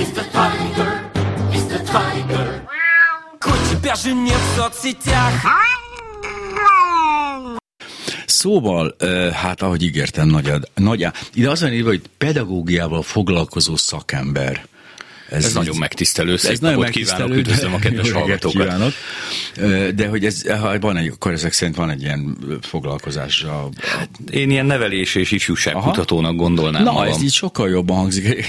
Mr. Tiger, Mr. Tiger. Kutyberzi. Szóval, e, hát ahogy ígértem, nagy, nagy ide az van írva, hogy pedagógiával foglalkozó szakember. Ez, ez nagyon megtisztelő, szép ez nagyon megtisztelő, kívánok, üdvözlöm a kedves hallgatókat. Kívánok. De hogy ez, ha van egy, akkor ezek szerint van egy ilyen foglalkozás. A, a... Hát én ilyen nevelés és ifjúságkutatónak gondolnám Na, magam. ez így sokkal jobban hangzik.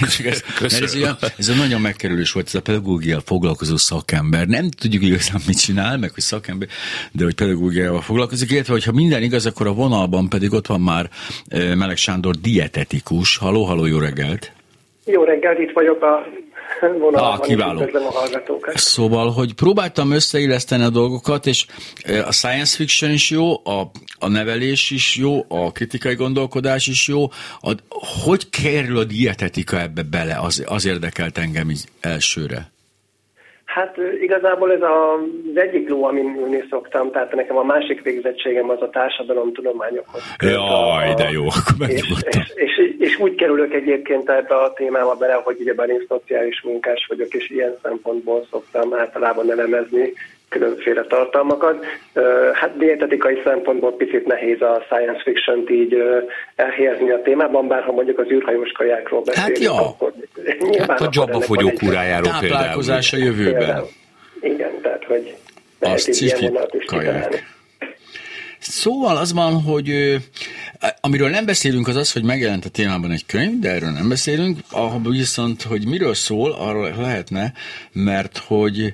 ez, ez, ilyen, ez a nagyon megkerülés volt, ez a pedagógiával foglalkozó szakember. Nem tudjuk igazán mit csinál, meg hogy szakember, de hogy pedagógiával foglalkozik, illetve hogyha minden igaz, akkor a vonalban pedig ott van már Meleg Sándor dietetikus. Haló, haló, jó reggelt! Jó reggelt, itt vagyok a vonalban, ah, kiváló. a hallgatókat. Szóval, hogy próbáltam összeilleszteni a dolgokat, és a science fiction is jó, a, a nevelés is jó, a kritikai gondolkodás is jó. A, hogy kerül a dietetika ebbe bele? Az, az érdekelt engem elsőre. Hát igazából ez a, az egyik ló, amin ülni szoktam, tehát nekem a másik végzettségem az a társadalomtudományokhoz. Jaj, de jó, akkor és, és, és, és, úgy kerülök egyébként ebbe a témába bele, hogy ugye én szociális munkás vagyok, és ilyen szempontból szoktam általában elemezni különféle tartalmakat. Hát dietetikai szempontból picit nehéz a science fiction-t így elhelyezni a témában, bár ha mondjuk az űrhajós kajákról hát beszélünk, hát, ja. akkor. Hát a Jabba fogyó kurájáról például. Táplálkozás a jövőben. Például. Igen, tehát hogy is kaják. Szóval az van, hogy amiről nem beszélünk, az az, hogy megjelent a témában egy könyv, de erről nem beszélünk, ahol viszont, hogy miről szól, arról lehetne, mert hogy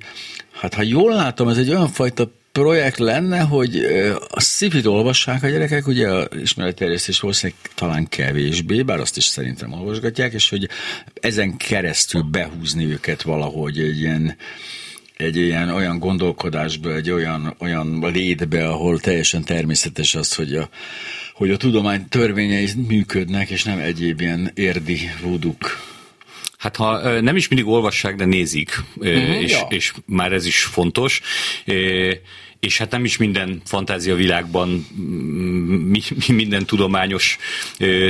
Hát ha jól látom, ez egy olyan fajta projekt lenne, hogy a szifit olvassák a gyerekek, ugye a ismeretterjesztés valószínűleg talán kevésbé, bár azt is szerintem olvasgatják, és hogy ezen keresztül behúzni őket valahogy egy ilyen egy ilyen olyan gondolkodásba, egy olyan, olyan létbe, ahol teljesen természetes az, hogy a, hogy a tudomány törvényei működnek, és nem egyéb ilyen érdi vúduk. Hát ha nem is mindig olvassák, de nézik, uh-huh, és, ja. és már ez is fontos és hát nem is minden fantázia világban mi, mi minden tudományos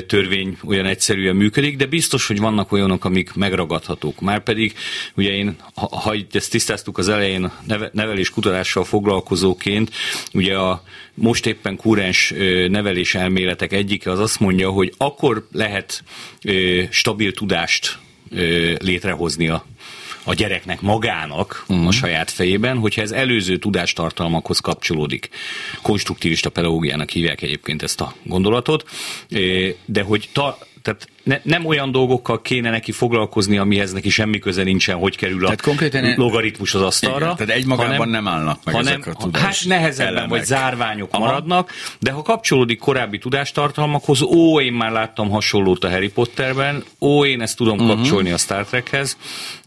törvény olyan egyszerűen működik, de biztos, hogy vannak olyanok, amik megragadhatók. Márpedig, ugye én, ha, ha ezt tisztáztuk az elején, nevelés kutatással foglalkozóként, ugye a most éppen kúrens nevelés elméletek egyike az azt mondja, hogy akkor lehet stabil tudást létrehozni a a gyereknek magának uh-huh. a saját fejében, hogyha ez előző tudástartalmakhoz kapcsolódik. Konstruktivista pedagógiának hívják egyébként ezt a gondolatot, de hogy ta, tehát ne, nem olyan dolgokkal kéne neki foglalkozni, amihez neki semmi köze nincsen, hogy kerül a tehát logaritmus az asztalra. Igen, tehát egymagában hanem, nem állnak meg hanem, ezek a tudás Hát nehezebben, elemek. vagy zárványok Aha. maradnak, de ha kapcsolódik korábbi tudástartalmakhoz, ó, én már láttam hasonlót a Harry Potterben, ó, én ezt tudom uh-huh. kapcsolni a Star Trekhez,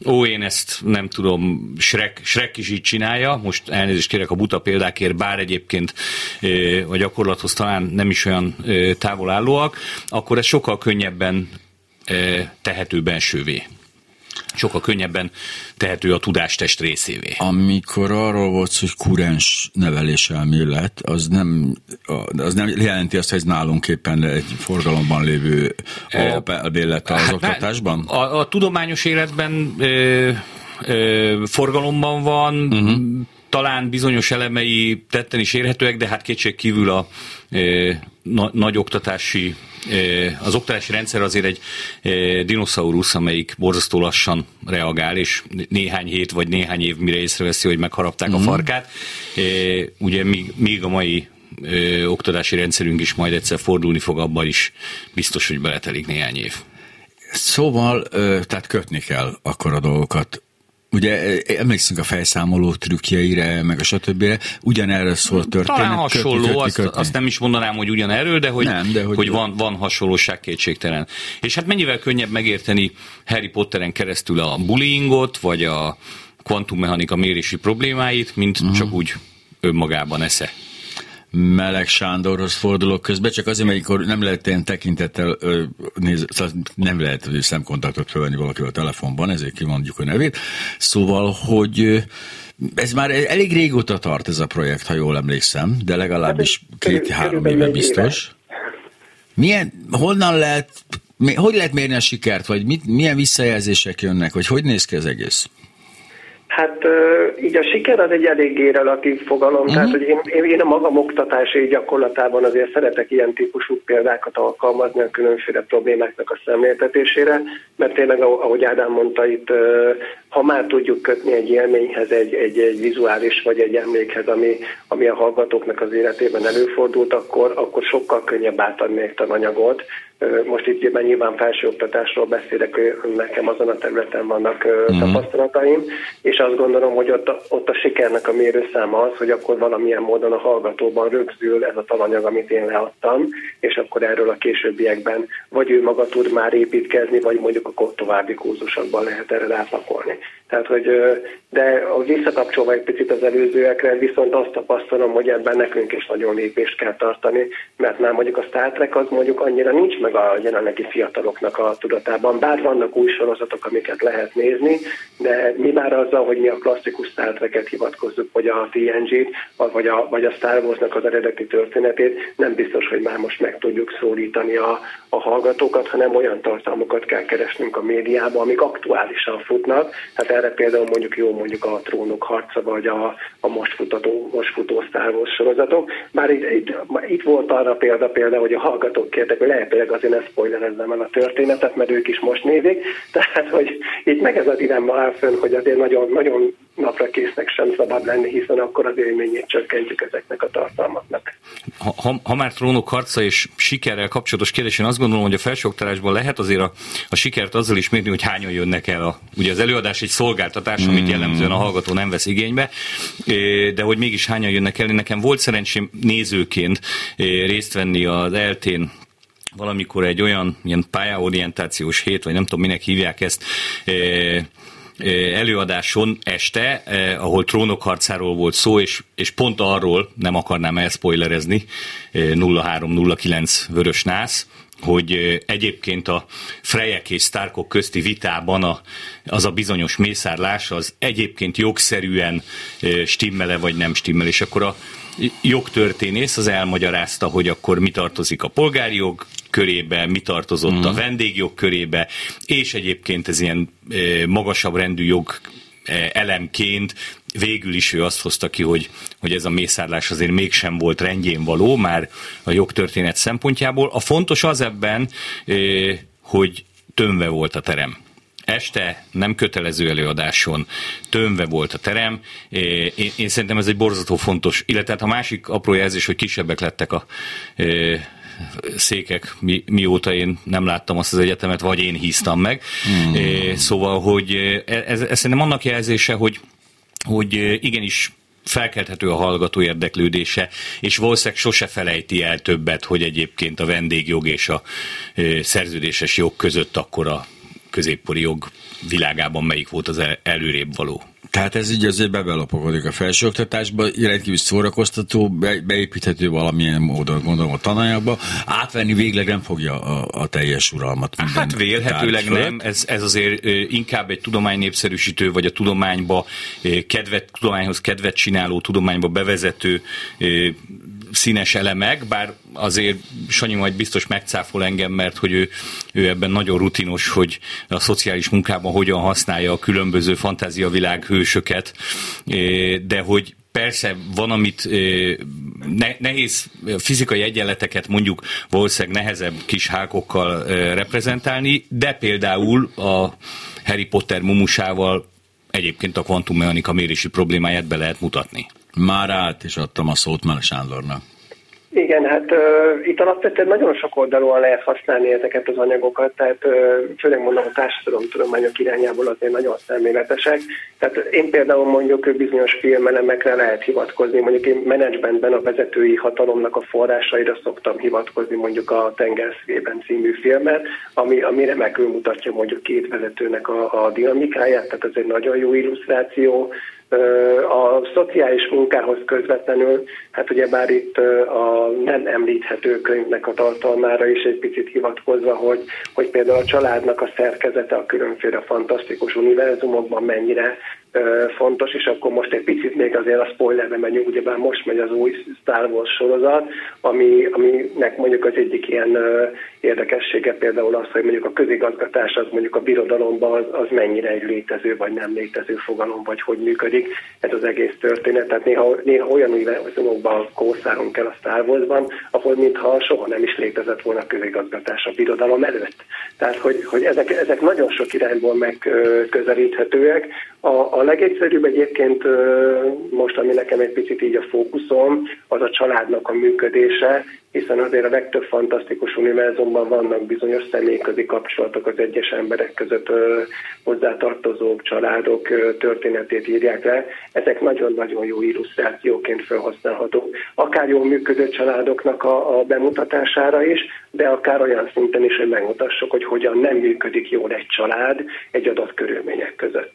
ó, én ezt nem tudom, Shrek, Shrek is így csinálja, most elnézést kérek a buta példákért, bár egyébként a gyakorlathoz talán nem is olyan távol állóak, akkor ez sokkal könnyebben tehető bensővé sokkal könnyebben tehető a tudástest részévé. Amikor arról volt hogy kurens nevelés elmélet, az nem, az nem jelenti azt, hogy ez nálunk éppen egy forgalomban lévő alapelmélet az hát, oktatásban? A, a tudományos életben ö, ö, forgalomban van, uh-huh. Talán bizonyos elemei tetten is érhetőek, de hát kétség kívül a ö, na, nagy oktatási az oktatási rendszer azért egy dinoszaurusz, amelyik borzasztó lassan reagál, és néhány hét vagy néhány év mire észreveszi, hogy megharapták mm. a mhm. farkát. Ugye míg, míg a mai ö, oktatási rendszerünk is majd egyszer fordulni fog, abban is biztos, hogy beletelik néhány év. Szóval, ö, tehát kötni kell akkor a dolgokat Ugye e, emlékszünk a felszámoló trükkjeire, meg a stb. Ugyanerről szól a történet. Talán hasonló, kötni, kötni, kötni. Azt, azt nem is mondanám, hogy ugyanerről, de hogy, nem, de hogy, hogy van, van hasonlóság kétségtelen. És hát mennyivel könnyebb megérteni Harry Potteren keresztül a bullyingot, vagy a kvantummechanika mérési problémáit, mint uh-huh. csak úgy önmagában esze. Meleg Sándorhoz fordulok közben, csak azért, mert nem lehet ilyen tekintettel néz, szóval nem lehet hogy szemkontaktot felvenni valakivel a telefonban, ezért kimondjuk a nevét. Szóval, hogy ez már elég régóta tart ez a projekt, ha jól emlékszem, de legalábbis két-három éve biztos. Milyen, honnan lehet hogy lehet mérni a sikert, vagy mit, milyen visszajelzések jönnek, vagy hogy néz ki az egész? Hát így a siker az egy eléggé relatív fogalom, uh-huh. tehát hogy én, én, én a magam oktatási gyakorlatában azért szeretek ilyen típusú példákat alkalmazni a különféle problémáknak a szemléltetésére, mert tényleg, ahogy Ádám mondta itt, ha már tudjuk kötni egy élményhez, egy, egy, egy vizuális vagy egy emlékhez, ami, ami a hallgatóknak az életében előfordult, akkor, akkor sokkal könnyebb átadni egy tananyagot, most itt nyilván felsőoktatásról beszélek, nekem azon a területen vannak uh-huh. tapasztalataim, és azt gondolom, hogy ott a, ott a sikernek a mérőszáma az, hogy akkor valamilyen módon a hallgatóban rögzül ez a tananyag, amit én leadtam, és akkor erről a későbbiekben vagy ő maga tud már építkezni, vagy mondjuk akkor további kurzusokban lehet erre rápakolni. Tehát, hogy, de visszakapcsolva egy picit az előzőekre, viszont azt tapasztalom, hogy ebben nekünk is nagyon lépést kell tartani, mert már mondjuk a Star Trek az mondjuk annyira nincs meg a jelenlegi fiataloknak a tudatában. Bár vannak új sorozatok, amiket lehet nézni, de mi már azzal, hogy mi a klasszikus Star Trek-et hivatkozzuk, vagy a TNG-t, vagy a, vagy a Star Wars-nak az eredeti történetét, nem biztos, hogy már most meg tudjuk szólítani a, a hallgatókat, hanem olyan tartalmakat kell keresnünk a médiában, amik aktuálisan futnak. Hát erre például mondjuk jó mondjuk a Trónok harca, vagy a, a most, futató, most futó Star Wars sorozatok. Bár itt, itt, itt volt arra példa például, hogy a hallgatók kértek, hogy lehetőleg azért ne spoilerezzem el a történetet, mert ők is most nézik. Tehát, hogy itt meg ez a dilemma áll fönn, hogy azért nagyon, nagyon napra késznek sem szabad lenni, hiszen akkor az élményét csökkentjük ezeknek a tartalmaknak. Ha, ha, ha már trónok harca és sikerrel kapcsolatos kérdés, én azt gondolom, hogy a felsőoktatásban lehet azért a, a sikert azzal is mérni, hogy hányan jönnek el. A, ugye az előadás egy szolgáltatás, amit hmm. jellemzően a hallgató nem vesz igénybe, de hogy mégis hányan jönnek el. Nekem volt szerencsém nézőként részt venni az eltén valamikor egy olyan ilyen pályaorientációs hét, vagy nem tudom minek hívják ezt, előadáson este, ahol trónokharcáról volt szó, és, és pont arról nem akarnám elspoilerezni, 0309 Vörös Nász, hogy egyébként a Frejek és Starkok közti vitában a, az a bizonyos mészárlás az egyébként jogszerűen stimmele vagy nem stimmel, és akkor a jogtörténész az elmagyarázta, hogy akkor mi tartozik a polgári jog körébe, mi tartozott mm. a mhm. vendégjog körébe, és egyébként ez ilyen magasabb rendű jog elemként végül is ő azt hozta ki, hogy, hogy ez a mészárlás azért mégsem volt rendjén való, már a jogtörténet szempontjából. A fontos az ebben, hogy tömve volt a terem este nem kötelező előadáson tömve volt a terem. Én, én szerintem ez egy borzató fontos, illetve hát a másik apró jelzés, hogy kisebbek lettek a székek, mi, mióta én nem láttam azt az egyetemet, vagy én híztam meg. Hmm. Szóval, hogy ez, ez szerintem annak jelzése, hogy, hogy igenis felkelthető a hallgató érdeklődése, és valószínűleg sose felejti el többet, hogy egyébként a vendégjog és a szerződéses jog között akkor a középkori jog világában melyik volt az előrébb való. Tehát ez így azért bebelopokodik a felsőoktatásba, rendkívül szórakoztató, be, beépíthető valamilyen módon, gondolom a tananyagba, átvenni végleg nem fogja a, a teljes uralmat. Hát vélhetőleg nem, ez, ez azért inkább egy tudománynépszerűsítő, vagy a tudományba kedvet, tudományhoz kedvet csináló, tudományba bevezető színes elemek, bár azért Sanyi majd biztos megcáfol engem, mert hogy ő, ő ebben nagyon rutinos, hogy a szociális munkában hogyan használja a különböző fantáziavilág hősöket, de hogy persze van, amit nehéz fizikai egyenleteket mondjuk valószínűleg nehezebb kis hákokkal reprezentálni, de például a Harry Potter mumusával egyébként a kvantummechanika mérési problémáját be lehet mutatni. Már át is adtam a szót Mele Sándornak. Igen, hát uh, itt alapvetően nagyon sok oldalon lehet használni ezeket az anyagokat, tehát uh, főleg mondom a társadalomtudományok irányából azért nagyon szemléletesek. Tehát én például mondjuk bizonyos filmelemekre lehet hivatkozni, mondjuk én menedzsmentben a vezetői hatalomnak a forrásaira szoktam hivatkozni, mondjuk a Tengerszívében című filmet, ami, ami remekül mutatja mondjuk két vezetőnek a, a dinamikáját, tehát ez egy nagyon jó illusztráció, a szociális munkához közvetlenül, hát ugye bár itt a nem említhető könyvnek a tartalmára is egy picit hivatkozva, hogy, hogy például a családnak a szerkezete a különféle fantasztikus univerzumokban mennyire fontos, és akkor most egy picit még azért a spoilerbe megyünk, ugyebár most megy az új Star Wars sorozat, ami, aminek mondjuk az egyik ilyen érdekessége például az, hogy mondjuk a közigazgatás az mondjuk a birodalomban az, az mennyire egy létező vagy nem létező fogalom, vagy hogy működik ez az egész történet. Tehát néha, néha olyan univerzumokban kószálunk el a Star Warsban, ahol mintha soha nem is létezett volna közigazgatás a birodalom előtt. Tehát, hogy, hogy ezek, ezek nagyon sok irányból megközelíthetőek. A, a legegyszerűbb egyébként most, ami nekem egy picit így a fókuszom, az a családnak a működése, hiszen azért a legtöbb fantasztikus univerzumban vannak bizonyos személyközi kapcsolatok az egyes emberek között hozzátartozók, családok történetét írják le. Ezek nagyon-nagyon jó illusztrációként felhasználhatók. Akár jól működő családoknak a, a bemutatására is, de akár olyan szinten is, hogy megmutassuk, hogy hogyan nem működik jól egy család egy adott körülmények között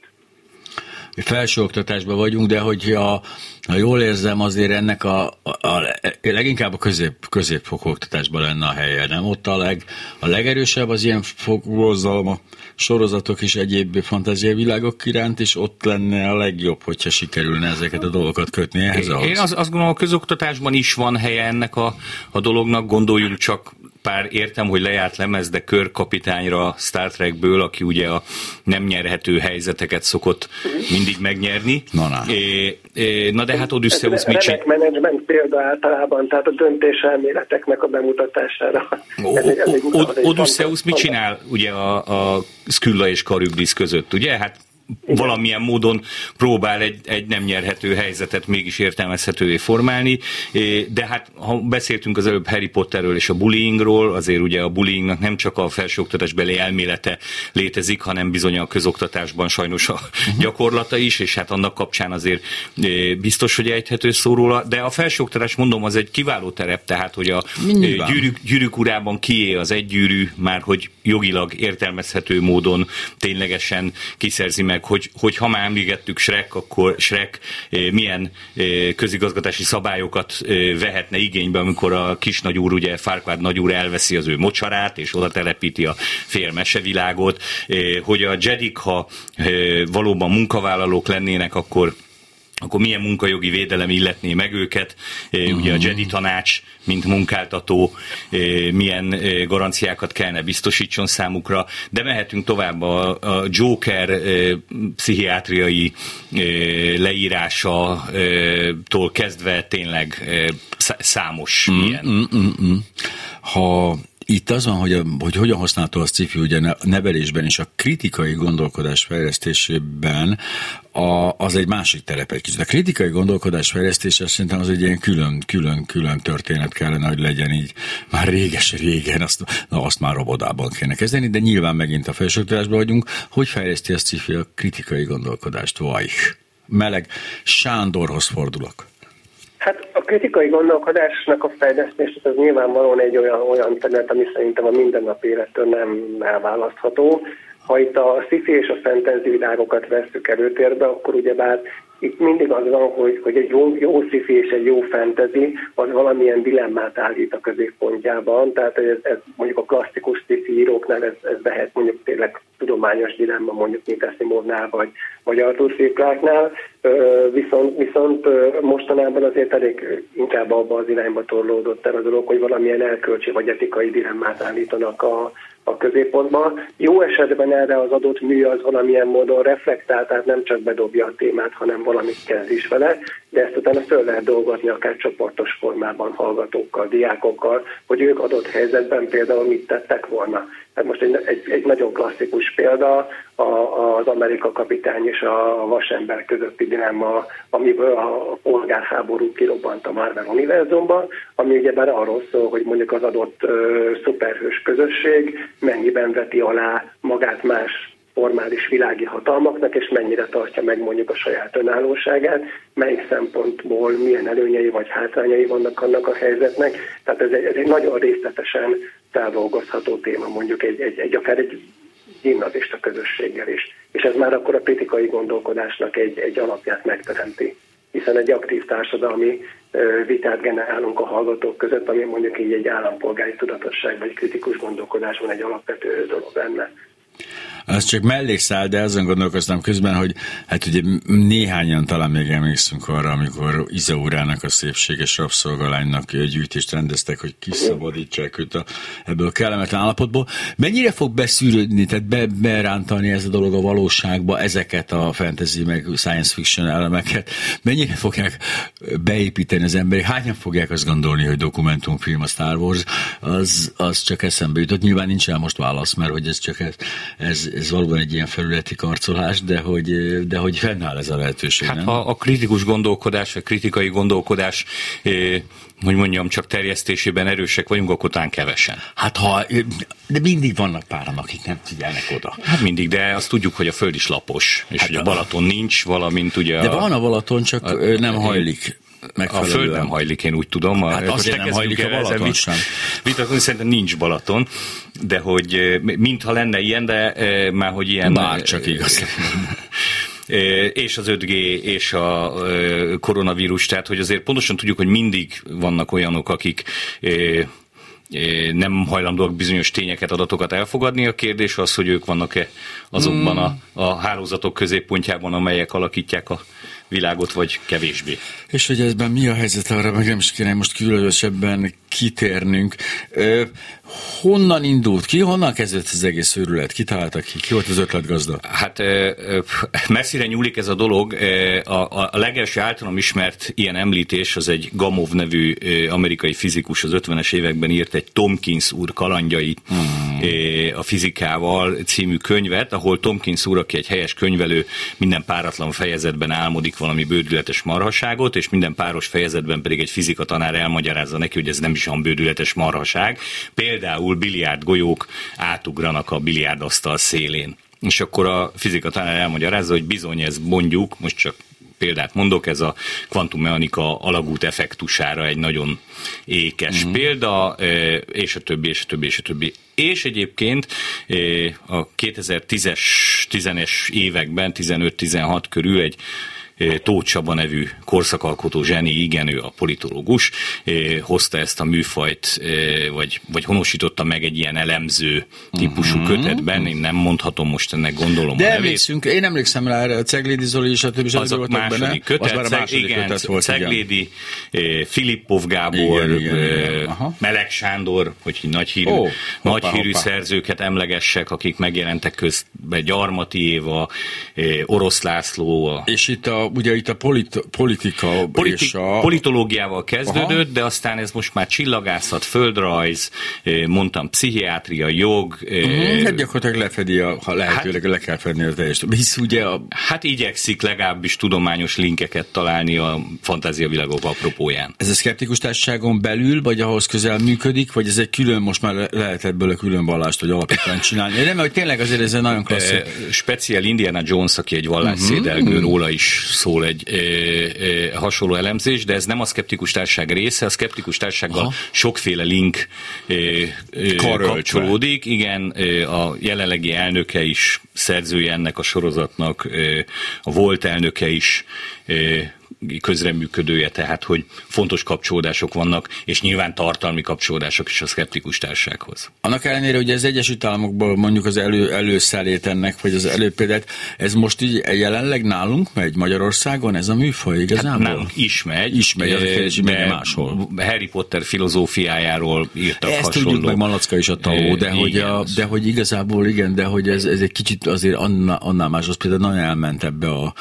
felsőoktatásban vagyunk, de hogyha ha jól érzem, azért ennek a, a, a leginkább a közép, középfokú oktatásban lenne a helye, nem? Ott a, leg, a legerősebb az ilyen fokozalma sorozatok és egyéb fantáziavilágok iránt, és ott lenne a legjobb, hogyha sikerülne ezeket a dolgokat kötni ehhez. Ahhoz. Én azt, azt gondolom, a közoktatásban is van helye ennek a, a dolognak, gondoljunk csak pár értem, hogy lejárt lemez, de körkapitányra Star Trekből, aki ugye a nem nyerhető helyzeteket szokott mindig megnyerni. Na, na. É, é, na de hát Odysseus mit csinál? management példa általában, tehát a döntéselméleteknek a bemutatására. Odysseus mit csinál ugye a, a Skylla és Charybdis között, ugye? Hát igen. valamilyen módon próbál egy, egy nem nyerhető helyzetet mégis értelmezhetővé formálni, de hát ha beszéltünk az előbb Harry Potterről és a bullyingról, azért ugye a bullyingnak nem csak a felsőoktatásbeli elmélete létezik, hanem bizony a közoktatásban sajnos a uh-huh. gyakorlata is, és hát annak kapcsán azért biztos, hogy ejthető szó róla, de a felsőoktatás mondom, az egy kiváló terep, tehát hogy a gyűrűk, gyűrűk urában kié az egy gyűrű, már hogy jogilag értelmezhető módon ténylegesen kiszerzi meg meg, hogy, hogy ha már emlégettük Shrek, akkor Shrek eh, milyen eh, közigazgatási szabályokat eh, vehetne igénybe, amikor a kis nagyúr, ugye Farquaad nagyúr elveszi az ő mocsarát, és oda telepíti a fél mesevilágot, hogy a Jedik, ha valóban munkavállalók lennének, akkor akkor milyen munkajogi védelem illetné meg őket, ugye a Jedi tanács, mint munkáltató, milyen garanciákat kellene biztosítson számukra, de mehetünk tovább a, Joker pszichiátriai leírása-tól kezdve tényleg számos mm, ilyen. Mm, mm, mm. Ha itt az van, hogy, a, hogy hogyan használható a sci ugye nevelésben és a kritikai gondolkodás fejlesztésében a, az egy másik terep egy kicsit. A kritikai gondolkodás fejlesztése szerintem az egy ilyen külön, külön, külön történet kellene, hogy legyen így már réges régen, azt, na, azt már robodában kéne kezdeni, de nyilván megint a felsőoktatásban vagyunk, hogy fejleszti a sci a kritikai gondolkodást, vaj. Meleg Sándorhoz fordulok. Kritikai gondolkodásnak a fejlesztés az nyilvánvalóan egy olyan, olyan terület, ami szerintem a mindennapi élettől nem elválasztható. Ha itt a sci és a fantasy világokat veszük előtérbe, akkor ugyebár itt mindig az van, hogy, hogy egy jó, jó sci és egy jó fantasy az valamilyen dilemmát állít a középpontjában, tehát ez, ez mondjuk a klasszikus sci íróknál ez, ez lehet mondjuk tényleg tudományos dilemma, mondjuk mint Asimovnál vagy, vagy Arthur C. Clarke-nál, viszont, viszont mostanában azért elég inkább abba az irányba torlódott el a dolog, hogy valamilyen elkölcsi vagy etikai dilemmát állítanak a, a középpontba. Jó esetben erre az adott mű az valamilyen módon reflektál, tehát nem csak bedobja a témát, hanem valamit kezd is vele, de ezt utána föl lehet dolgozni akár csoportos formában hallgatókkal, diákokkal, hogy ők adott helyzetben például mit tettek volna. Tehát most egy, egy, egy nagyon klasszikus példa a, az Amerika kapitány és a vasember közötti dilemma, amiből a polgárháború kirobbant a Marvel univerzumban, ami ugyebár arról szól, hogy mondjuk az adott ö, szuperhős közösség mennyiben veti alá magát más formális világi hatalmaknak, és mennyire tartja meg mondjuk a saját önállóságát, melyik szempontból milyen előnyei vagy hátrányai vannak annak a helyzetnek. Tehát ez egy, ez egy nagyon részletesen feldolgozható téma, mondjuk egy, egy, egy akár egy gimnazista közösséggel is. És ez már akkor a kritikai gondolkodásnak egy, egy alapját megteremti hiszen egy aktív társadalmi vitát generálunk a hallgatók között, ami mondjuk így egy állampolgári tudatosság vagy kritikus gondolkodásban egy alapvető dolog lenne. Az csak mellékszál, de azon gondolkoztam közben, hogy hát ugye néhányan talán még emlékszünk arra, amikor Izaurának a szépséges rabszolgalánynak gyűjtést rendeztek, hogy kiszabadítsák őt a, ebből a kellemetlen állapotból. Mennyire fog beszűrődni, tehát be, berántani ez a dolog a valóságba ezeket a fantasy meg science fiction elemeket? Mennyire fogják beépíteni az emberek? Hányan fogják azt gondolni, hogy dokumentumfilm a Star Wars? Az, az csak eszembe jutott. Nyilván nincs el most válasz, mert hogy ez csak ez, ez, ez valóban egy ilyen felületi karcolás, de hogy, de hogy fennáll ez a lehetőség. Hát nem? A, a kritikus gondolkodás, a kritikai gondolkodás hogy mondjam, csak terjesztésében erősek vagyunk, akkor talán kevesen. Hát ha, de mindig vannak páran, akik nem figyelnek oda. Hát mindig, de azt tudjuk, hogy a föld is lapos, és hát hogy a Balaton nincs, valamint ugye... De a, van a Balaton, csak a, nem hajlik. A föld nem hajlik, én úgy tudom. Hát azért nem hajlik a Balaton sem. Vitatkozni szerintem nincs Balaton, de hogy mintha lenne ilyen, de már hogy ilyen... Már csak igaz. és az 5G, és a koronavírus, tehát hogy azért pontosan tudjuk, hogy mindig vannak olyanok, akik nem hajlandóak bizonyos tényeket, adatokat elfogadni. A kérdés az, hogy ők vannak-e azokban a, a hálózatok középpontjában, amelyek alakítják a világot, vagy kevésbé. És hogy ezben mi a helyzet, arra meg nem is kéne most különösebben kitérnünk. Honnan indult ki, honnan kezdett az egész őrület? Ki találtak ki? Ki volt az ötletgazda? Hát messzire nyúlik ez a dolog. A, a legelső általam ismert ilyen említés az egy Gamov nevű amerikai fizikus az 50-es években írt egy Tomkins úr kalandjai hmm. a fizikával című könyvet, ahol Tomkins úr, aki egy helyes könyvelő, minden páratlan fejezetben álmodik valami bődületes marhaságot, és minden páros fejezetben pedig egy fizika tanár elmagyarázza neki, hogy ez nem is olyan bődületes marhaság. Például biliárd golyók átugranak a biliárdasztal szélén. És akkor a fizika tanár elmagyarázza, hogy bizony ez mondjuk, most csak példát mondok, ez a kvantummechanika alagút effektusára egy nagyon ékes uh-huh. példa, és a többi, és a többi, és a többi. És egyébként a 2010-es, 10-es években, 15-16 körül egy Tóth Csaba nevű korszakalkotó zseni, igen, ő a politológus, hozta ezt a műfajt, vagy, vagy honosította meg egy ilyen elemző típusú uh-huh. kötetben, én nem mondhatom most ennek gondolom De emlékszünk, én emlékszem rá, a Ceglédi Zoli és a többi az a második benne. kötet, az már a második igen, kötet volt, Ceglédi, igen. Filippov Gábor, igen, igen, igen. Meleg Sándor, hogy nagy hírű, oh, nagy hoppá, hírű hoppá. szerzőket emlegessek, akik megjelentek közben, Gyarmati Éva, Orosz László. A... És itt a ugye itt a polit, politika Politi- és a... Politológiával kezdődött, Aha. de aztán ez most már csillagászat, földrajz, eh, mondtam, pszichiátria, jog. Uh-huh, hát gyakorlatilag lefedi, a, ha lehetőleg hát, le kell fedni a teljes. Hisz ugye a... Hát igyekszik legalábbis tudományos linkeket találni a fantáziavilágok apropóján. Ez a szkeptikus társaságon belül, vagy ahhoz közel működik, vagy ez egy külön, most már lehet ebből a külön vallást, hogy alapítványt csinálni? Nem, hogy tényleg azért ez egy nagyon klasszikus. Speciál Indiana Jones, aki egy vallásszédelgő, uh-huh. róla is szól egy e, e, hasonló elemzés, de ez nem a szkeptikus társaság része, a szkeptikus társasággal Aha. sokféle link e, e, kapcsolódik. Igen, e, a jelenlegi elnöke is szerzője ennek a sorozatnak, e, a volt elnöke is e, közreműködője, tehát hogy fontos kapcsolódások vannak, és nyilván tartalmi kapcsolódások is a szkeptikus társághoz. Annak ellenére, hogy az Egyesült Államokból mondjuk az elő, előszelét ennek, vagy az előpéldát, ez most így jelenleg nálunk megy Magyarországon, ez a műfaj igazából? Hát nálunk is megy. Is megy, az kérdés, de máshol. Harry Potter filozófiájáról írtak Ezt hasonló. tudjuk, meg Malacka is a tavó, de, hogy, a, de hogy igazából igen, de hogy ez, ez egy kicsit azért annál, annál más, az például nagyon elment ebbe a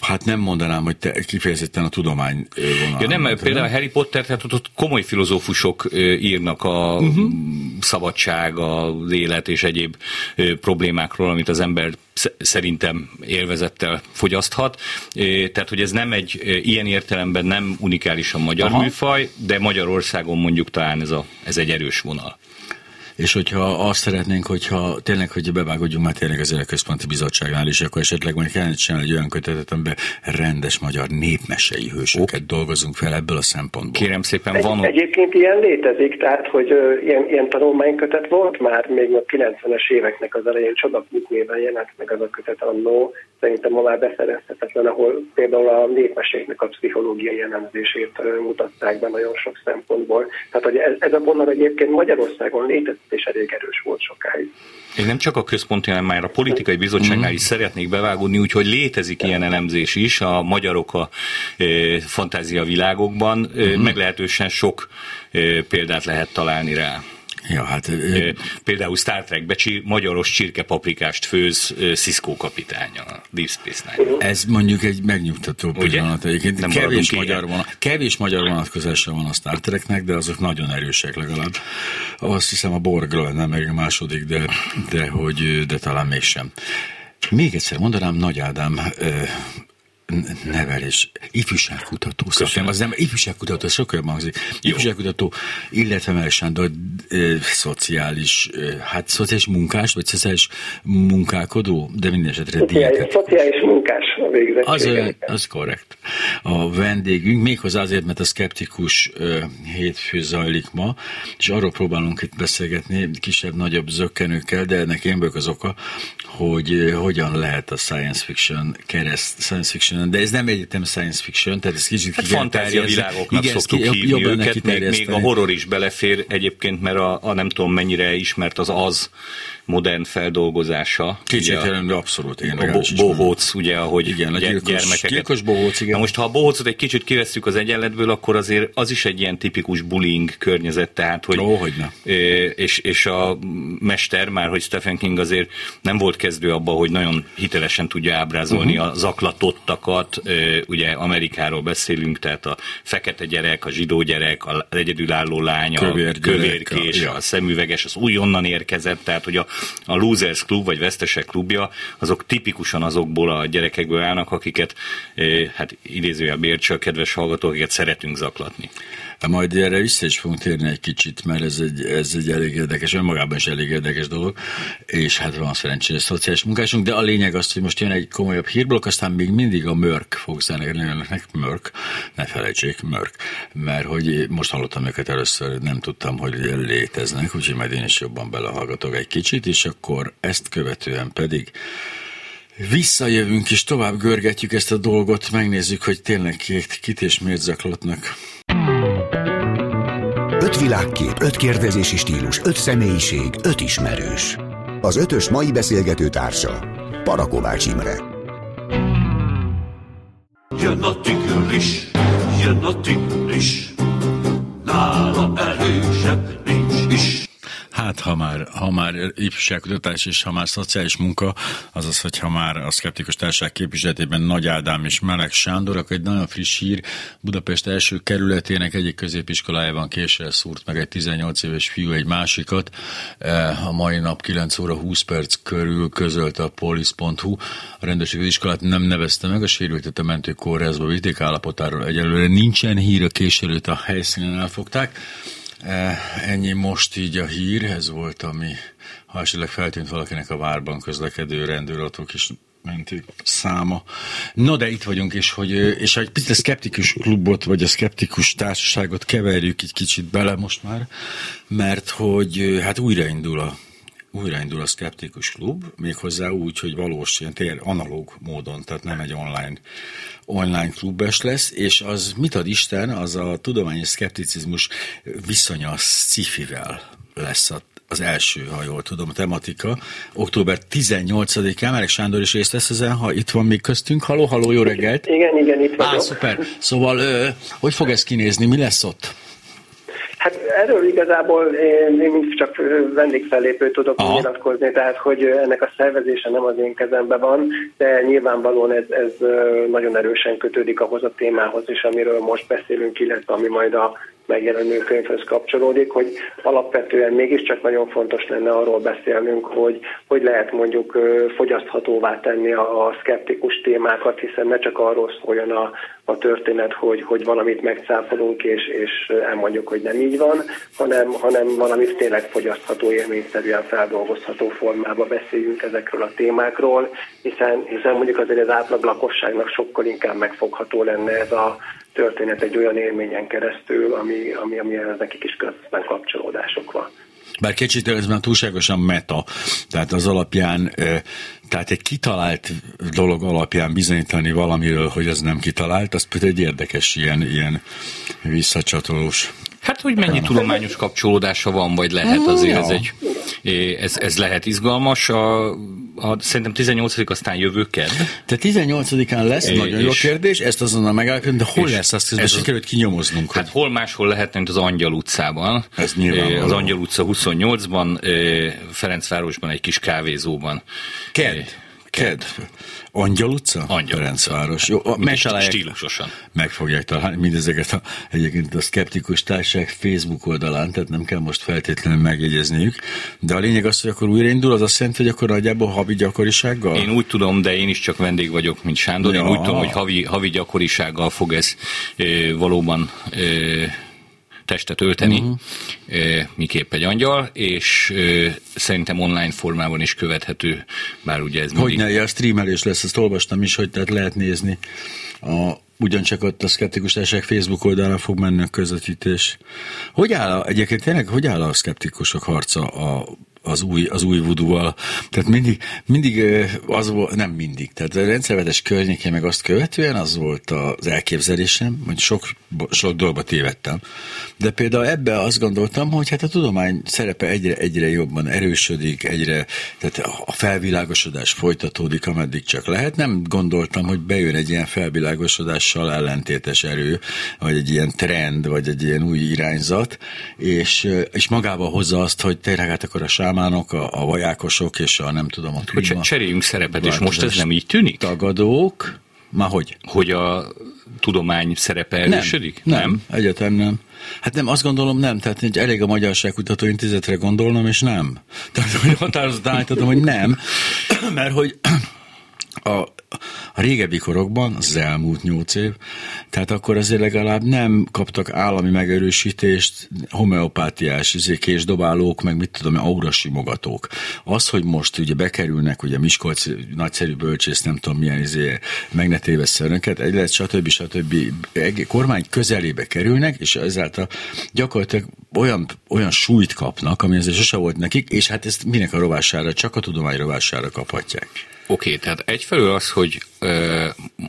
Hát nem mondanám, hogy te kifejezetten a tudomány vonal. Ja, nem, mert például a Harry Potter, tehát ott komoly filozófusok írnak a uh-huh. szabadság, az élet és egyéb problémákról, amit az ember szerintem élvezettel fogyaszthat. Tehát, hogy ez nem egy ilyen értelemben nem unikálisan magyar Aha. műfaj, de Magyarországon mondjuk talán ez, a, ez egy erős vonal és hogyha azt szeretnénk, hogyha tényleg, hogy bevágodjunk már tényleg az Központi Bizottságnál is, akkor esetleg majd kellene csinálni egy olyan kötetet, amiben rendes magyar népmesei hősöket dolgozunk fel ebből a szempontból. Kérem szépen, van... Egy, egyébként ilyen létezik, tehát, hogy uh, ilyen, ilyen tanulmánykötet volt már még a 90-es éveknek az elején, Csodapnik néven jelent meg az a kötet annó, szerintem ma már beszerezhetetlen, ahol például a népmeséknek a pszichológiai jellemzését uh, mutatták be nagyon sok szempontból. Tehát, hogy ez, ez a vonal egyébként Magyarországon létezik, és elég erős volt sokáig. Én nem csak a központi, hanem már a politikai bizottságnál is szeretnék bevágódni, úgyhogy létezik ilyen elemzés is a magyarok a e, fantázia világokban, e, meglehetősen sok e, példát lehet találni rá. Ja, hát, Például Star trek becsi magyaros csirkepaprikást főz Cisco kapitánya, a Deep Space Nine. Ez mondjuk egy megnyugtató pillanat egyébként. Nem kevés magyar, van, kevés magyar vonatkozása van a Star Treknek, de azok nagyon erősek legalább. Azt hiszem a Borg lenne meg a második, de, de, hogy, de talán mégsem. Még egyszer mondanám, Nagy Ádám nevelés, ifjúságkutató. Köszönöm. Az nem ifjúságkutató, sokkal jobban hangzik. Ifjúságkutató, illetve Mel Sándor e, szociális, e, hát szociális munkás, vagy szociális munkálkodó, de minden esetre diétet. Szociális munkás a végzettség. Az, az korrekt. A vendégünk, méghozzá azért, mert a szkeptikus e, hétfő zajlik ma, és arról próbálunk itt beszélgetni kisebb-nagyobb zökkenőkkel, de ennek én vagyok az oka, hogy hogyan lehet a science fiction kereszt, science fiction, de ez nem egyetem science fiction, tehát ez kicsit hát fantázia világoknak igen, szoktuk ki, hívni őket, még, még a horror is belefér egyébként, mert a, a nem tudom mennyire ismert az az modern feldolgozása. Kétségtelenül abszolút. Én a bo- bohóc, ugye, ahogy igen, a gyilkos, gyermekeket. Gyilkos bohóc, igen. Na most, ha a bohócot egy kicsit kivesszük az egyenletből, akkor azért az is egy ilyen tipikus bullying környezet, tehát, hogy... Ó, hogy ne. És, és a mester, már hogy Stephen King azért nem volt kezdő abban, hogy nagyon hitelesen tudja ábrázolni uh-huh. a zaklatottakat, ugye Amerikáról beszélünk, tehát a fekete gyerek, a zsidó gyerek, az egyedülálló lány, a kövérkés, a, a szemüveges, az újonnan érkezett, tehát hogy a, a Losers Club, vagy Vesztesek klubja, azok tipikusan azokból a gyerekekből állnak, akiket, eh, hát idézőjelben a kedves hallgatók, akiket szeretünk zaklatni. Majd erre vissza is fogunk térni egy kicsit, mert ez egy, ez egy elég érdekes, önmagában is elég érdekes dolog, és hát van szerencsére szociális munkásunk, de a lényeg az, hogy most jön egy komolyabb hírblokk, aztán még mindig a Mörk fog zenélni önöknek, Mörk, ne felejtsék, Mörk, mert hogy most hallottam őket először, nem tudtam, hogy léteznek, úgyhogy majd én is jobban belehallgatok egy kicsit, és akkor ezt követően pedig visszajövünk és tovább görgetjük ezt a dolgot, megnézzük, hogy tényleg kit és miért zaklatnak. Öt világkép, öt kérdezési stílus, öt személyiség, öt ismerős. Az ötös mai beszélgető társa Parakovács Imre. Jön a tigris, jön a tigris, nála is. Hát, ha már, ha már ifjúságkutatás és ha már szociális munka, azaz, hogy ha már a szkeptikus társaság képviseletében Nagy Ádám és Meleg Sándor, akkor egy nagyon friss hír, Budapest első kerületének egyik középiskolájában késsel szúrt meg egy 18 éves fiú egy másikat. E, a mai nap 9 óra 20 perc körül közölt a polisz.hu. A rendőrség iskolát nem nevezte meg, a sérültet a mentők kórházba vitték állapotáról egyelőre. Nincsen hír, a későlőt a helyszínen elfogták. E, ennyi most így a hír, ez volt, ami ha esetleg feltűnt valakinek a várban közlekedő rendőratok is mentő száma. No, de itt vagyunk, és hogy és egy picit a szkeptikus klubot, vagy a szkeptikus társaságot keverjük egy kicsit bele most már, mert hogy hát újraindul a újraindul a Skeptikus Klub, méghozzá úgy, hogy valós, ilyen tér, analóg módon, tehát nem egy online, online klubes lesz, és az mit ad Isten, az a tudományos szkepticizmus viszonya sci-fivel lesz a az első, ha jól tudom, tematika. Október 18-án Márek Sándor is részt vesz ezen, ha itt van még köztünk. Haló, haló, jó reggelt! Igen, igen, itt vagyok. Á, szuper. Szóval, hogy fog ez kinézni, mi lesz ott? Hát erről igazából én, én csak vendégfellépő tudok Aha. nyilatkozni, tehát hogy ennek a szervezése nem az én kezemben van, de nyilvánvalóan ez, ez nagyon erősen kötődik ahhoz a témához is, amiről most beszélünk, illetve ami majd a megjelenő könyvhöz kapcsolódik, hogy alapvetően mégiscsak nagyon fontos lenne arról beszélnünk, hogy hogy lehet mondjuk fogyaszthatóvá tenni a, szkeptikus témákat, hiszen ne csak arról szóljon a, a történet, hogy, hogy valamit megcáfolunk és, és elmondjuk, hogy nem így van, hanem, hanem valami tényleg fogyasztható, élményszerűen feldolgozható formába beszéljünk ezekről a témákról, hiszen, hiszen mondjuk azért az átlag lakosságnak sokkal inkább megfogható lenne ez a történet egy olyan élményen keresztül, ami, ami, ami nekik is közben kapcsolódások van. Bár kicsit ez már túlságosan meta, tehát az alapján, tehát egy kitalált dolog alapján bizonyítani valamiről, hogy az nem kitalált, az például egy érdekes ilyen, ilyen visszacsatolós Hát, hogy mennyi tudományos kapcsolódása van, vagy lehet azért, ez, egy, ez, ez lehet izgalmas. A, a, szerintem 18 aztán jövő kedd. Te 18-án lesz, és, nagyon jó kérdés, ezt azonnal megállapítom, de hol lesz azt közben sikerült kinyomoznunk? Hát hol máshol lehetne, mint az Angyal utcában. Ez nyilván. Az Angyal utca 28-ban, Ferencvárosban egy kis kávézóban. Kedd. Ked. Angyal utca? Angyal Ferencváros. Jó, megtalálják. Stílusosan. Meg fogják találni mindezeket a, egyébként a Skeptikus Társaság Facebook oldalán, tehát nem kell most feltétlenül megjegyezniük. De a lényeg az, hogy akkor újraindul, az azt jelenti, hogy akkor nagyjából havi gyakorisággal? Én úgy tudom, de én is csak vendég vagyok, mint Sándor. Ja. Én úgy tudom, hogy havi, havi gyakorisággal fog ez e, valóban e, testet ölteni, uh-huh. miképp egy angyal, és szerintem online formában is követhető, bár ugye ez Hogy mindig... ne, a streamelés lesz, ezt olvastam is, hogy tehát lehet nézni a ugyancsak ott a Skeptikus Társaság Facebook oldalán fog menni a közvetítés. Hogy áll, a, egyébként tényleg, hogy áll a szkeptikusok harca a az új, az új vudúval. Tehát mindig, mindig az volt, nem mindig, tehát a rendszervetés környékén meg azt követően az volt az elképzelésem, hogy sok, sok dolgba tévedtem. De például ebbe azt gondoltam, hogy hát a tudomány szerepe egyre, egyre jobban erősödik, egyre, tehát a felvilágosodás folytatódik, ameddig csak lehet. Nem gondoltam, hogy bejön egy ilyen felvilágosodással ellentétes erő, vagy egy ilyen trend, vagy egy ilyen új irányzat, és, és magába hozza azt, hogy tényleg hát akkor a sámánok, a, a vajákosok és a nem tudom, a klíma... Cseréljünk szerepet, és most ez nem így tűnik? Tagadók, már hogy? Hogy a tudomány szerepe erősödik? Nem, nem, nem. egyetem nem. Hát nem, azt gondolom nem, tehát elég a Magyarságkutató Intézetre gondolnom, és nem. Tehát, hogy határozottan állítottam, hogy nem, mert hogy a, régebbi korokban, az elmúlt nyolc év, tehát akkor azért legalább nem kaptak állami megerősítést homeopátiás izé, késdobálók, meg mit tudom, aurasimogatók. Az, hogy most ugye bekerülnek, ugye Miskolc nagyszerű bölcsész, nem tudom milyen izé, megnetéves szerönket, egy lehet, stb. stb. stb. kormány közelébe kerülnek, és ezáltal gyakorlatilag olyan, olyan súlyt kapnak, ami azért sose volt nekik, és hát ezt minek a rovására, csak a tudomány rovására kaphatják. Oké, okay, tehát egyfelől az, hogy ö,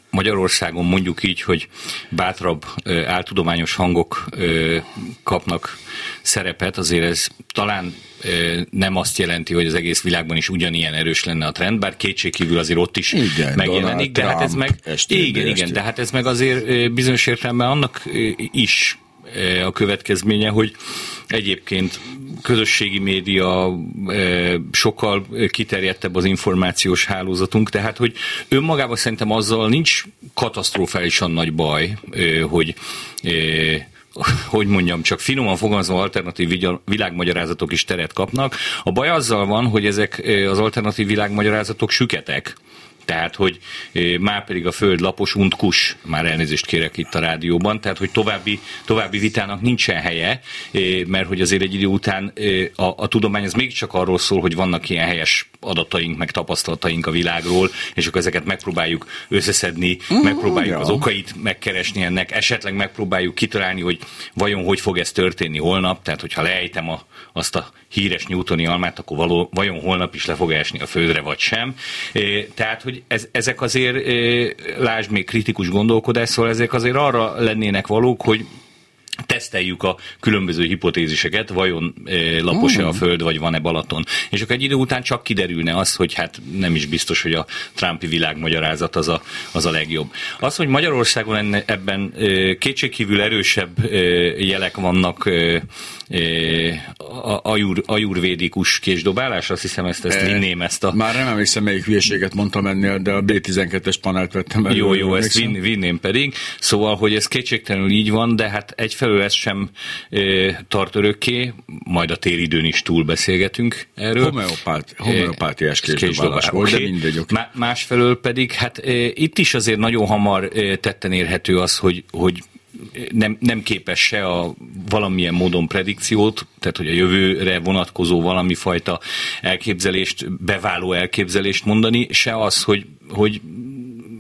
Magyarországon mondjuk így, hogy bátrabb ö, áltudományos hangok ö, kapnak szerepet, azért ez talán ö, nem azt jelenti, hogy az egész világban is ugyanilyen erős lenne a trend, bár kétségkívül azért ott is igen, megjelenik, de hát ez meg igen, igen, de hát ez meg azért bizonyos értelemben annak is a következménye, hogy egyébként közösségi média sokkal kiterjedtebb az információs hálózatunk, tehát hogy önmagában szerintem azzal nincs katasztrofálisan nagy baj, hogy hogy mondjam, csak finoman fogalmazva alternatív világmagyarázatok is teret kapnak. A baj azzal van, hogy ezek az alternatív világmagyarázatok süketek. Tehát, hogy már pedig a föld lapos untkus, már elnézést kérek itt a rádióban, tehát, hogy további, további vitának nincsen helye, mert hogy azért egy idő után a, a tudomány az mégiscsak arról szól, hogy vannak ilyen helyes adataink, meg tapasztalataink a világról, és akkor ezeket megpróbáljuk összeszedni, mm, megpróbáljuk ja. az okait megkeresni ennek, esetleg megpróbáljuk kitalálni, hogy vajon hogy fog ez történni holnap, tehát hogyha leejtem a, azt a híres Newtoni almát, akkor való, vajon holnap is le fog esni a földre, vagy sem. Tehát, hogy ez, ezek azért, lásd még kritikus gondolkodás, szóval ezek azért arra lennének valók, hogy teszteljük a különböző hipotéziseket, vajon lapos-e a hmm. Föld, vagy van-e Balaton. És akkor egy idő után csak kiderülne az, hogy hát nem is biztos, hogy a Trumpi világmagyarázat az a, az a legjobb. Az, hogy Magyarországon enne, ebben kétségkívül erősebb jelek vannak ajur, ajurvédikus késdobálás, azt hiszem ezt, ezt vinném ezt a... Már nem emlékszem, melyik hülyeséget mondtam ennél, de a B12-es panelt vettem elő. Jó, jó, ezt vin, vinném pedig. Szóval, hogy ez kétségtelenül így van, de hát egyfelől ez sem e, tart örökké, majd a téridőn is túl beszélgetünk erről. Homeopát, homeopátiás késdobálás volt, okay. de mindegy. Okay. Másfelől pedig, hát itt is azért nagyon hamar tetten érhető az, hogy, hogy nem, nem képes se a valamilyen módon predikciót, tehát hogy a jövőre vonatkozó valami fajta elképzelést, beváló elképzelést mondani, se az, hogy, hogy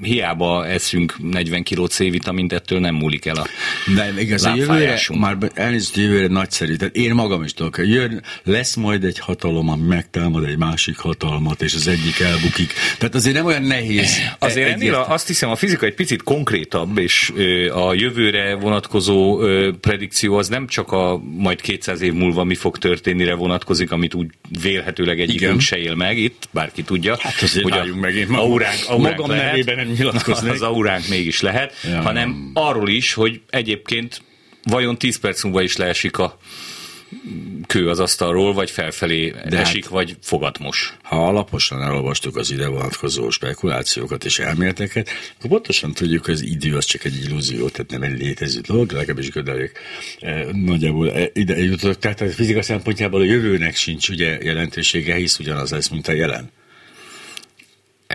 hiába eszünk 40 kiló C-vitamint, ettől nem múlik el a De igaz, a jövőre, már elnézést, jövőre nagyszerű. Tehát én magam is tudok, jön, lesz majd egy hatalom, ami megtámad egy másik hatalmat, és az egyik elbukik. Tehát azért nem olyan nehéz. Azért ennél azt hiszem, a fizika egy picit konkrétabb, és a jövőre vonatkozó predikció az nem csak a majd 200 év múlva mi fog történnire vonatkozik, amit úgy vélhetőleg egyikünk se él meg itt, bárki tudja. Hát azért hogy a megint auránk, auránk magam lehet, nevében nem nyilatkoznék. Az auránk mégis lehet, ja. hanem arról is, hogy egyébként vajon 10 perc múlva is leesik a kő az asztalról, vagy felfelé De esik, hát, vagy fogatmos. Ha alaposan elolvastuk az ide vonatkozó spekulációkat és elméleteket, akkor pontosan tudjuk, hogy az idő az csak egy illúzió, tehát nem egy létező dolog, legalábbis Gödelék eh, nagyjából eh, ide jutott. Tehát a fizika szempontjából a jövőnek sincs ugye jelentősége, hisz ugyanaz lesz, mint a jelen.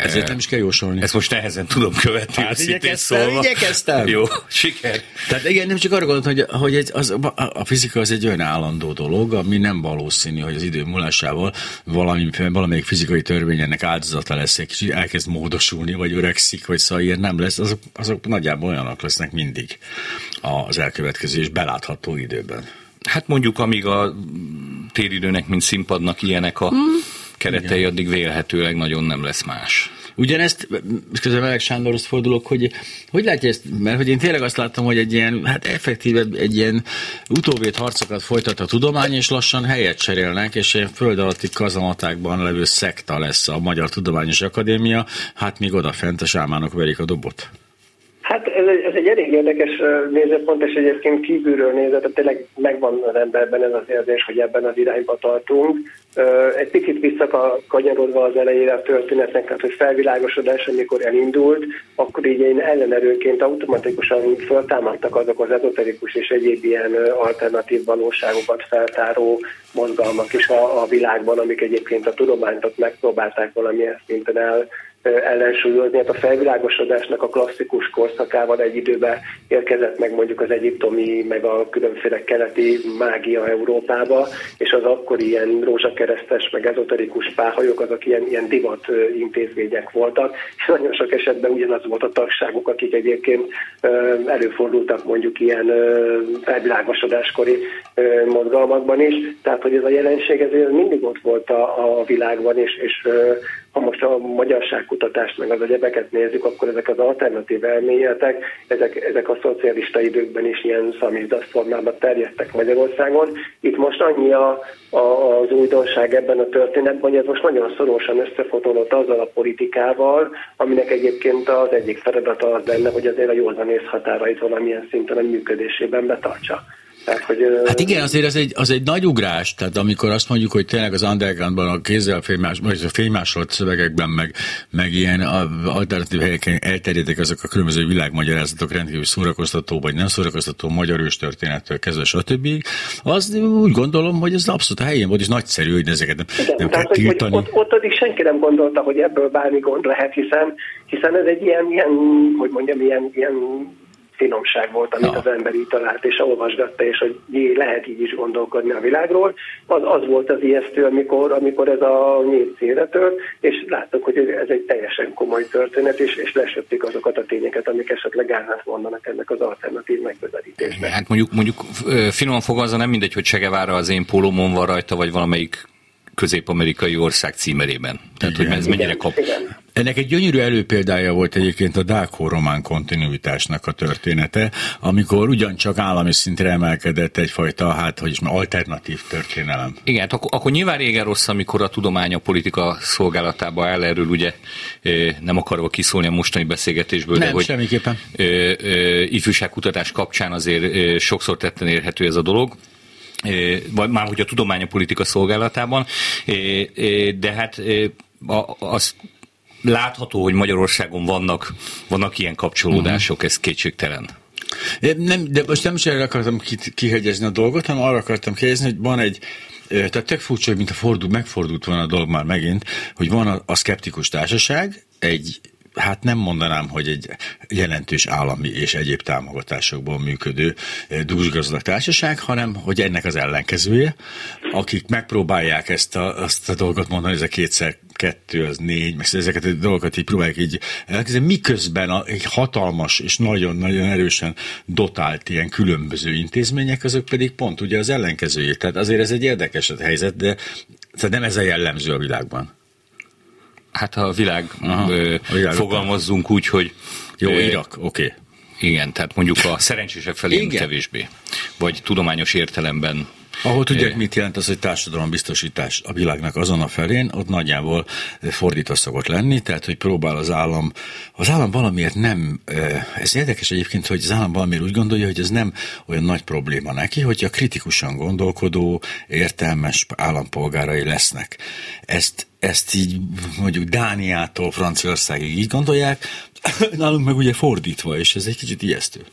Ezért nem is kell jósolni. Ezt most nehezen tudom követni. Hát igyekeztem, szólva. igyekeztem. Jó, siker. Tehát igen, nem csak arra gondoltam, hogy, hogy egy, az, a fizika az egy olyan állandó dolog, ami nem valószínű, hogy az idő múlásával valami, valamelyik fizikai törvény ennek áldozata lesz, kicsit elkezd módosulni, vagy öregszik, vagy szóval ilyen nem lesz, azok, azok nagyjából olyanok lesznek mindig az elkövetkező és belátható időben. Hát mondjuk, amíg a téridőnek, mint színpadnak ilyenek a hmm keretei, Igen. addig vélhetőleg nagyon nem lesz más. Ugyanezt, közben Meleg Sándorhoz fordulok, hogy hogy látja ezt, mert hogy én tényleg azt látom, hogy egy ilyen, hát effektíve egy ilyen utóvét harcokat folytat a tudomány, és lassan helyet cserélnek, és ilyen föld alatti kazamatákban levő szekta lesz a Magyar Tudományos Akadémia, hát még odafent a sámánok verik a dobot. Hát ez egy, ez egy elég érdekes nézőpont, és egyébként kívülről nézve, tehát tényleg megvan az emberben ez az érzés, hogy ebben az irányba tartunk. Egy picit visszakanyarodva az elejére a történetnek, tehát hogy felvilágosodás, amikor elindult, akkor így én ellenerőként automatikusan föltámadtak azok az ezoterikus és egyéb ilyen alternatív valóságokat feltáró mozgalmak is a, a világban, amik egyébként a tudományt ott megpróbálták valamilyen szinten el ellensúlyozni. Hát a felvilágosodásnak a klasszikus korszakával egy időben érkezett meg mondjuk az egyiptomi, meg a különféle keleti mágia Európába, és az akkor ilyen rózsakeresztes, meg ezoterikus páhajok, azok ilyen, ilyen divat intézmények voltak, és nagyon sok esetben ugyanaz volt a tagságuk, akik egyébként előfordultak mondjuk ilyen felvilágosodáskori mozgalmakban is, tehát hogy ez a jelenség ez mindig ott volt a, a világban, és, és ha most a magyarságkutatást meg az egyebeket nézzük, akkor ezek az alternatív elméletek, ezek, ezek a szocialista időkben is ilyen szamizdasz formában terjedtek Magyarországon. Itt most annyi a, a, az újdonság ebben a történetben, hogy ez most nagyon szorosan összefotolott azzal a politikával, aminek egyébként az egyik feladata az lenne, hogy azért a józanész határait valamilyen szinten a működésében betartsa. Tehát, hogy, hát igen, azért az egy, az egy nagy ugrás, tehát amikor azt mondjuk, hogy tényleg az undergroundban a kézzel fénymás, vagy a fénymásolt szövegekben, meg, meg ilyen alternatív helyeken elterjedtek azok a különböző világmagyarázatok rendkívül szórakoztató, vagy nem szórakoztató magyar ős történettől kezdve, stb. Az úgy gondolom, hogy ez abszolút a helyén volt, és nagyszerű, hogy ezeket nem, igen, nem kell tiltani. Hogy, ott, ott addig senki nem gondolta, hogy ebből bármi gond lehet, hiszen, hiszen ez egy ilyen, ilyen hogy mondjam, ilyen, ilyen finomság volt, amit ja. az ember így talált, és olvasgatta, és hogy jé, lehet így is gondolkodni a világról. Az, az volt az ijesztő, amikor, amikor ez a nyílt színre tört, és láttuk, hogy ez egy teljesen komoly történet, és, és lesöptik azokat a tényeket, amik esetleg árát mondanak ennek az alternatív megközelítésnek. Hát mondjuk, mondjuk finoman fogalmazva nem mindegy, hogy Segevára az én pólómon van rajta, vagy valamelyik közép-amerikai ország címerében. Tehát, igen, hogy ez mennyire kap. Igen. Ennek egy gyönyörű előpéldája volt egyébként a Dákó-román kontinuitásnak a története, amikor ugyancsak állami szintre emelkedett egyfajta, hát hogy is alternatív történelem. Igen, hát akkor, akkor nyilván régen rossz, amikor a tudomány a politika szolgálatába áll, erről ugye nem akarva kiszólni a mostani beszélgetésből, nem, de hogy semmiképpen. ifjúságkutatás kapcsán azért sokszor tetten érhető ez a dolog vagy már hogy a tudomány a politika szolgálatában, de hát az látható, hogy Magyarországon vannak, vannak ilyen kapcsolódások, ez kétségtelen. Nem, de most nem is erre akartam kihegyezni a dolgot, hanem arra akartam kérdezni, hogy van egy, tehát tök furcsa, hogy mint a fordul, megfordult van a dolog már megint, hogy van a, a szkeptikus társaság, egy hát nem mondanám, hogy egy jelentős állami és egyéb támogatásokból működő eh, dúsgazdag társaság, hanem hogy ennek az ellenkezője, akik megpróbálják ezt a, azt a dolgot mondani, ez a kétszer kettő az négy, meg ezeket a dolgokat így próbálják így elkezdeni, miközben a, egy hatalmas és nagyon-nagyon erősen dotált ilyen különböző intézmények, azok pedig pont ugye az ellenkezőjét. Tehát azért ez egy érdekes helyzet, de tehát nem ez a jellemző a világban. Hát a világ, Aha, ö, a világ fogalmazzunk úgy, hogy... Jó, ö, Irak, oké. Okay. Igen, tehát mondjuk a szerencsésebb felé kevésbé. Vagy tudományos értelemben ahol tudják, mit jelent az, hogy társadalombiztosítás a világnak azon a felén, ott nagyjából fordítva szokott lenni, tehát, hogy próbál az állam, az állam valamiért nem, ez érdekes egyébként, hogy az állam valamiért úgy gondolja, hogy ez nem olyan nagy probléma neki, hogyha kritikusan gondolkodó, értelmes állampolgárai lesznek. Ezt, ezt így mondjuk Dániától Franciaországig így gondolják, nálunk meg ugye fordítva, és ez egy kicsit ijesztő.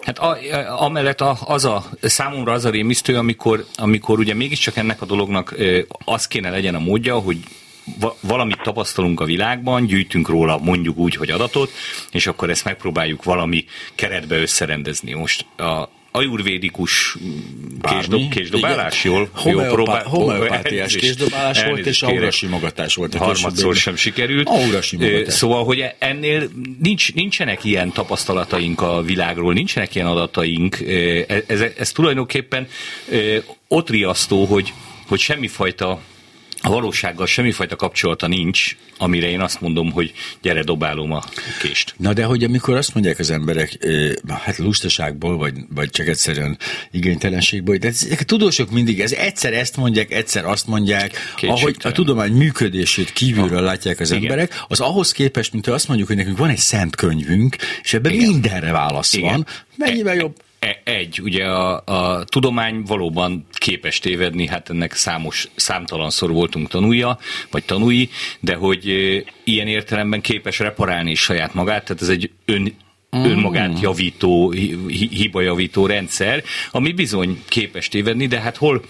Hát a, amellett a, az a, számomra az a rémisztő, amikor, amikor ugye mégiscsak ennek a dolognak az kéne legyen a módja, hogy valamit tapasztalunk a világban, gyűjtünk róla mondjuk úgy, hogy adatot, és akkor ezt megpróbáljuk valami keretbe összerendezni. Most a, ajurvédikus késdob, késdobálás, jól? Homeopá- jó homeopátiás késdobálás volt, és aura simogatás volt. Harmadszor sem sikerült. Aura Szóval, hogy ennél nincs, nincsenek ilyen tapasztalataink a világról, nincsenek ilyen adataink. Ez, ez, ez tulajdonképpen ott riasztó, hogy, hogy semmifajta a valósággal semmifajta kapcsolata nincs, amire én azt mondom, hogy gyere, dobálom a kést. Na de hogy amikor azt mondják az emberek, hát lustaságból, vagy, vagy csak egyszerűen igénytelenségből, de ezek a tudósok mindig ez egyszer ezt mondják, egyszer azt mondják, ahogy a tudomány működését kívülről látják az Igen. emberek, az ahhoz képest, mint azt mondjuk, hogy nekünk van egy szent könyvünk, és ebben Igen. mindenre válasz Igen. van, mennyivel jobb E, egy, ugye a, a tudomány valóban képes tévedni, hát ennek számos, számtalanszor voltunk tanulja, vagy tanúi, de hogy ilyen értelemben képes reparálni is saját magát, tehát ez egy ön, mm. önmagát javító, hibajavító rendszer, ami bizony képes tévedni, de hát hol,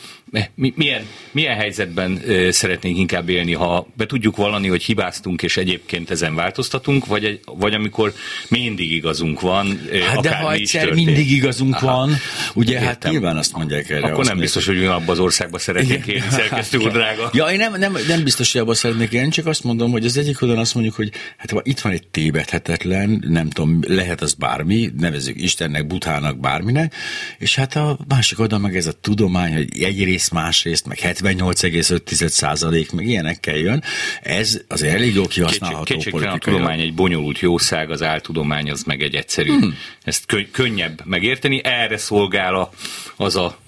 milyen, milyen helyzetben szeretnénk inkább élni, ha be tudjuk vallani, hogy hibáztunk, és egyébként ezen változtatunk, vagy, vagy amikor mindig igazunk van, hát de ha egyszer mindig igazunk Aha. van, ugye hát Értem. hát nyilván azt mondják erre. Akkor nem biztos, hogy ugyanabban az országban szeretnék élni, szerkesztő úr drága. Ja, én nem, nem, nem biztos, hogy abban szeretnék élni, csak azt mondom, hogy az egyik oldalon azt mondjuk, hogy hát itt van egy tévedhetetlen, nem tudom, lehet az bármi, nevezük Istennek, butának, bárminek, és hát a másik oldalon meg ez a tudomány, hogy egyrészt egész másrészt, meg 78,5 százalék, meg ilyenekkel jön. Ez az elég jó kihasználható Kétség, politikai. a tudomány egy bonyolult jószág, az áltudomány az meg egy egyszerű. Hmm. Ezt könnyebb megérteni. Erre szolgál a, az a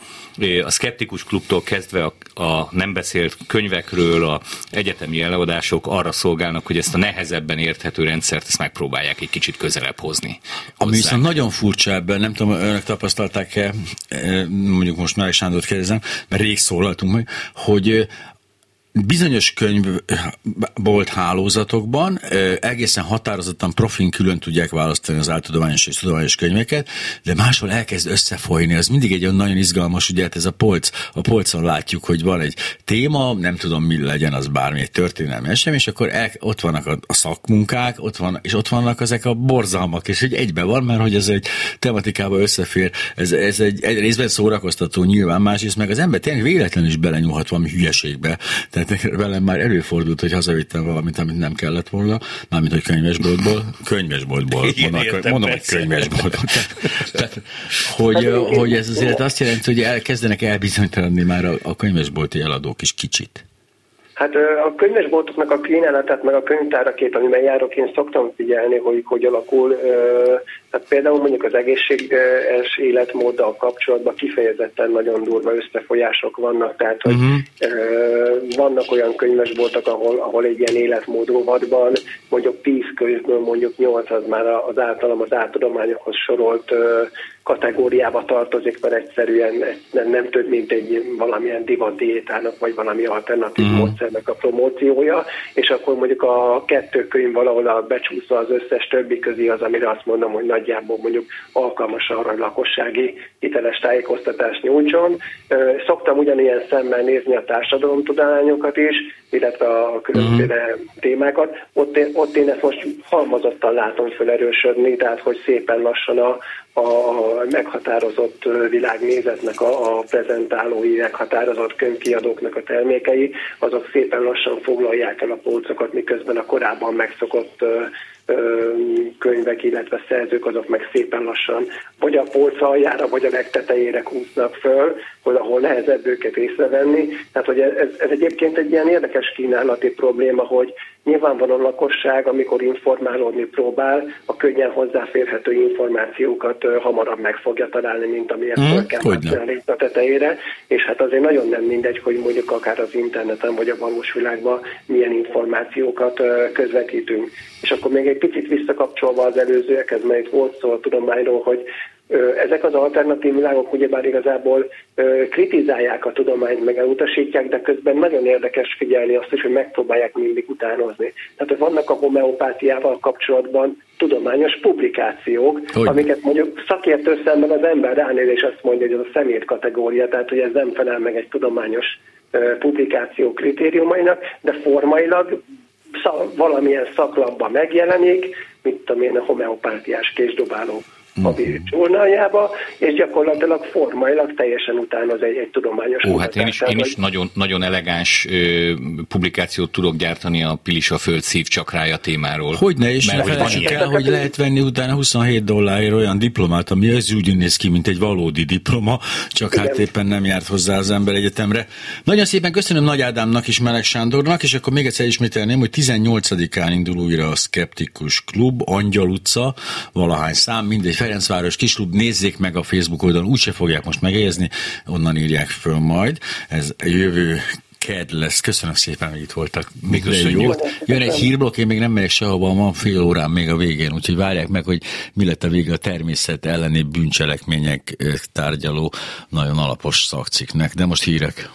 a szkeptikus klubtól kezdve a, a nem beszélt könyvekről, a egyetemi előadások arra szolgálnak, hogy ezt a nehezebben érthető rendszert ezt megpróbálják egy kicsit közelebb hozni. Ami viszont nagyon furcsa ebben, nem tudom, önök tapasztalták-e, mondjuk most Márk Sándort kérdezem, mert rég szólaltunk meg, hogy bizonyos könyvbolt hálózatokban egészen határozottan profin külön tudják választani az áltudományos és tudományos könyveket, de máshol elkezd összefolyni. Az mindig egy olyan nagyon izgalmas, ugye hát ez a polc, a polcon látjuk, hogy van egy téma, nem tudom mi legyen az bármi, egy történelmi esemény, és akkor el, ott vannak a, a szakmunkák, ott van, és ott vannak ezek a borzalmak, és hogy egybe van, mert hogy ez egy tematikába összefér, ez, ez egy, egy részben szórakoztató nyilván, másrészt meg az ember tényleg véletlenül is belenyúlhat valami hülyeségbe. Tehát tehát velem már előfordult, hogy hazavittem valamit, amit nem kellett volna, mármint, hogy könyvesboltból, könyvesboltból, Igen, mondom, értem, mondom hogy könyvesboltból. tehát, hogy, hogy ez azért azt jelenti, hogy elkezdenek elbizonytalanni már a, a könyvesbolti eladók is kicsit. Hát a könyvesboltoknak a kínálatát, meg a könyvtárakét, amiben járok, én szoktam figyelni, hogy hogy alakul. Tehát például mondjuk az egészséges életmóddal kapcsolatban kifejezetten nagyon durva összefolyások vannak, tehát hogy uh-huh. vannak olyan könyvesboltok, ahol, ahol egy ilyen életmód rovatban mondjuk tíz könyvből mondjuk nyolc az már az általam az áltudományokhoz sorolt kategóriába tartozik, mert egyszerűen nem, nem több, mint egy valamilyen divatdiétának, vagy valami alternatív mm. módszernek a promóciója, és akkor mondjuk a kettő könyv valahol a becsúszva az összes többi közé az, amire azt mondom, hogy nagyjából mondjuk alkalmas arra, hogy lakossági hiteles tájékoztatást nyújtson. Szoktam ugyanilyen szemmel nézni a társadalomtudományokat is, illetve a különböző uh-huh. témákat. Ott én, ott én ezt most halmozottan látom felerősödni, tehát hogy szépen lassan a a meghatározott világnézetnek a, a prezentálói, meghatározott könyvkiadóknak a termékei, azok szépen lassan foglalják el a polcokat, miközben a korábban megszokott könyvek, illetve szerzők azok meg szépen lassan vagy a polc aljára, vagy a legtetejére kúsznak föl, hogy ahol nehezebb őket észrevenni. Tehát, hogy ez, ez egyébként egy ilyen érdekes kínálati probléma, hogy nyilvánvalóan a lakosság, amikor informálódni próbál, a könnyen hozzáférhető információkat hamarabb meg fogja találni, mint amiért hmm, kell a tetejére, és hát azért nagyon nem mindegy, hogy mondjuk akár az interneten, vagy a valós világban milyen információkat közvetítünk. És akkor még egy picit visszakapcsolva az előzőekhez, mert itt volt szó a tudományról, hogy ezek az alternatív világok ugyebár igazából kritizálják a tudományt, meg elutasítják, de közben nagyon érdekes figyelni azt is, hogy megpróbálják mindig utánozni. Tehát vannak a homeopátiával kapcsolatban tudományos publikációk, hogy? amiket mondjuk szakértő szemben az ember ránéz, és azt mondja, hogy ez a szemét kategória, tehát hogy ez nem felel meg egy tudományos publikáció kritériumainak, de formailag valamilyen szaklapban megjelenik, mit tudom én, a homeopátiás késdobáló a journaljába, és gyakorlatilag formailag teljesen utánoz egy, egy tudományos Ó, hát én is, én is nagyon, nagyon elegáns ö, publikációt tudok gyártani a Pilisa Föld szív csakrája témáról. Hogyne, és Mert, ne hogy el, hogy lehet venni utána 27 dollárért olyan diplomát, ami az úgy néz ki, mint egy valódi diploma, csak hát Igen. hát éppen nem járt hozzá az ember egyetemre. Nagyon szépen köszönöm Nagy Ádámnak és Meleg Sándornak, és akkor még egyszer ismételném, hogy 18-án indul újra a Skeptikus Klub, Angyal utca, valahány szám, mindegy Ferencváros Kislub, nézzék meg a Facebook oldalon, úgyse fogják most megjegyezni, onnan írják föl majd. Ez jövő ked lesz. Köszönöm szépen, hogy itt voltak. Még jó. Jön egy hírblokk, én még nem megyek sehova, van fél órán még a végén, úgyhogy várják meg, hogy mi lett a vége a természet elleni bűncselekmények tárgyaló, nagyon alapos szakciknek. De most hírek.